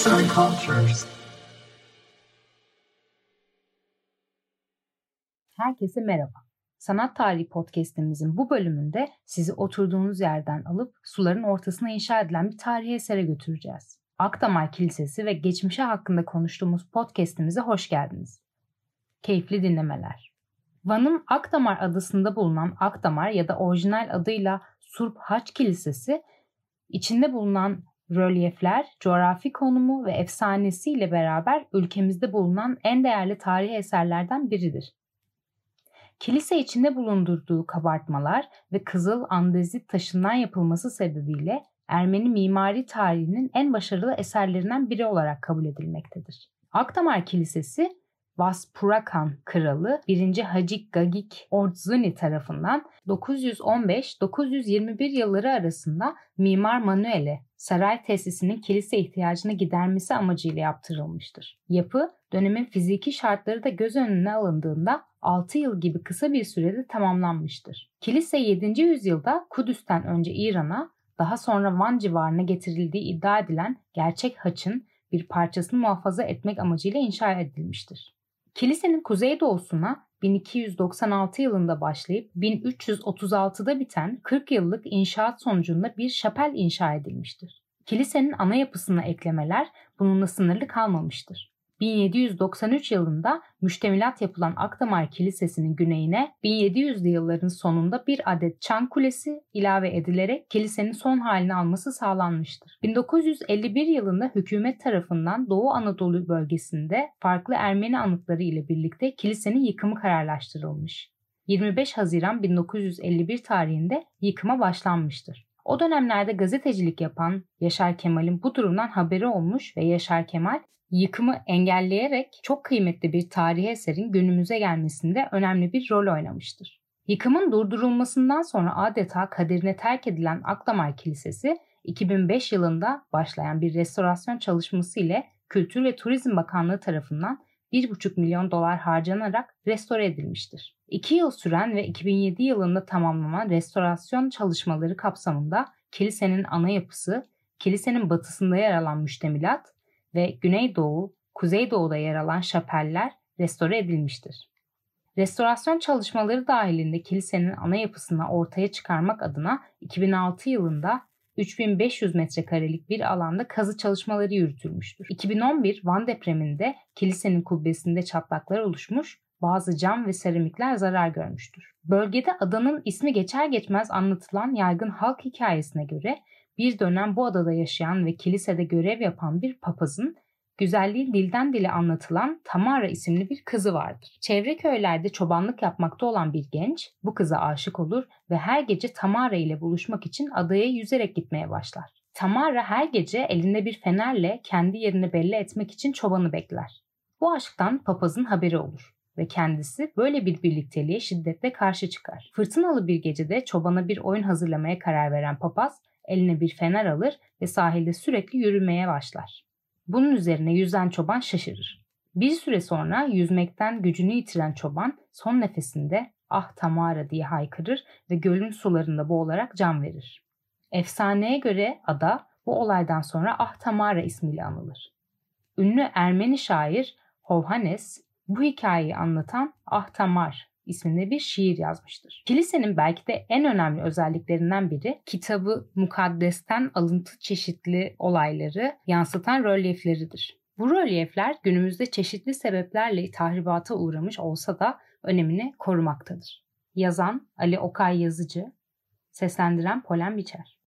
Arts and Cultures. Herkese merhaba. Sanat Tarihi Podcast'imizin bu bölümünde sizi oturduğunuz yerden alıp suların ortasına inşa edilen bir tarihi esere götüreceğiz. Akdamar Kilisesi ve geçmişe hakkında konuştuğumuz podcast'imize hoş geldiniz. Keyifli dinlemeler. Van'ın Akdamar adasında bulunan Akdamar ya da orijinal adıyla Surp Haç Kilisesi, içinde bulunan rölyefler, coğrafi konumu ve efsanesiyle beraber ülkemizde bulunan en değerli tarihi eserlerden biridir. Kilise içinde bulundurduğu kabartmalar ve kızıl andezit taşından yapılması sebebiyle Ermeni mimari tarihinin en başarılı eserlerinden biri olarak kabul edilmektedir. Akdamar Kilisesi Vaspurakan kralı 1. Hacik Gagik Ordzuni tarafından 915-921 yılları arasında Mimar Manuel'e saray tesisinin kilise ihtiyacını gidermesi amacıyla yaptırılmıştır. Yapı dönemin fiziki şartları da göz önüne alındığında 6 yıl gibi kısa bir sürede tamamlanmıştır. Kilise 7. yüzyılda Kudüs'ten önce İran'a, daha sonra Van civarına getirildiği iddia edilen gerçek haçın bir parçasını muhafaza etmek amacıyla inşa edilmiştir. Kilisenin kuzeydoğusuna 1296 yılında başlayıp 1336'da biten 40 yıllık inşaat sonucunda bir şapel inşa edilmiştir. Kilisenin ana yapısına eklemeler bununla sınırlı kalmamıştır. 1793 yılında müştemilat yapılan Akdamar Kilisesi'nin güneyine 1700'lü yılların sonunda bir adet çan kulesi ilave edilerek kilisenin son halini alması sağlanmıştır. 1951 yılında hükümet tarafından Doğu Anadolu bölgesinde farklı Ermeni anıtları ile birlikte kilisenin yıkımı kararlaştırılmış. 25 Haziran 1951 tarihinde yıkıma başlanmıştır. O dönemlerde gazetecilik yapan Yaşar Kemal'in bu durumdan haberi olmuş ve Yaşar Kemal yıkımı engelleyerek çok kıymetli bir tarihi eserin günümüze gelmesinde önemli bir rol oynamıştır. Yıkımın durdurulmasından sonra adeta kaderine terk edilen Akdamar Kilisesi 2005 yılında başlayan bir restorasyon çalışması ile Kültür ve Turizm Bakanlığı tarafından 1,5 milyon dolar harcanarak restore edilmiştir. 2 yıl süren ve 2007 yılında tamamlanan restorasyon çalışmaları kapsamında kilisenin ana yapısı, kilisenin batısında yer alan müştemilat ve Güneydoğu, Kuzeydoğu'da yer alan şapeller restore edilmiştir. Restorasyon çalışmaları dahilinde kilisenin ana yapısını ortaya çıkarmak adına 2006 yılında 3500 metrekarelik bir alanda kazı çalışmaları yürütülmüştür. 2011 Van depreminde kilisenin kubbesinde çatlaklar oluşmuş, bazı cam ve seramikler zarar görmüştür. Bölgede adanın ismi geçer geçmez anlatılan yaygın halk hikayesine göre bir dönem bu adada yaşayan ve kilisede görev yapan bir papazın güzelliği dilden dile anlatılan Tamara isimli bir kızı vardır. Çevre köylerde çobanlık yapmakta olan bir genç bu kıza aşık olur ve her gece Tamara ile buluşmak için adaya yüzerek gitmeye başlar. Tamara her gece elinde bir fenerle kendi yerini belli etmek için çobanı bekler. Bu aşktan papazın haberi olur ve kendisi böyle bir birlikteliğe şiddetle karşı çıkar. Fırtınalı bir gecede çobana bir oyun hazırlamaya karar veren papaz eline bir fener alır ve sahilde sürekli yürümeye başlar. Bunun üzerine yüzen çoban şaşırır. Bir süre sonra yüzmekten gücünü yitiren çoban son nefesinde ah Tamara diye haykırır ve gölün sularında boğularak can verir. Efsaneye göre ada bu olaydan sonra Ah Tamara ismiyle anılır. Ünlü Ermeni şair Hovhanes bu hikayeyi anlatan Ah Tamar isminde bir şiir yazmıştır. Kilisenin belki de en önemli özelliklerinden biri kitabı mukaddesten alıntı çeşitli olayları yansıtan rölyefleridir. Bu rölyefler günümüzde çeşitli sebeplerle tahribata uğramış olsa da önemini korumaktadır. Yazan Ali Okay Yazıcı, seslendiren Polen Biçer.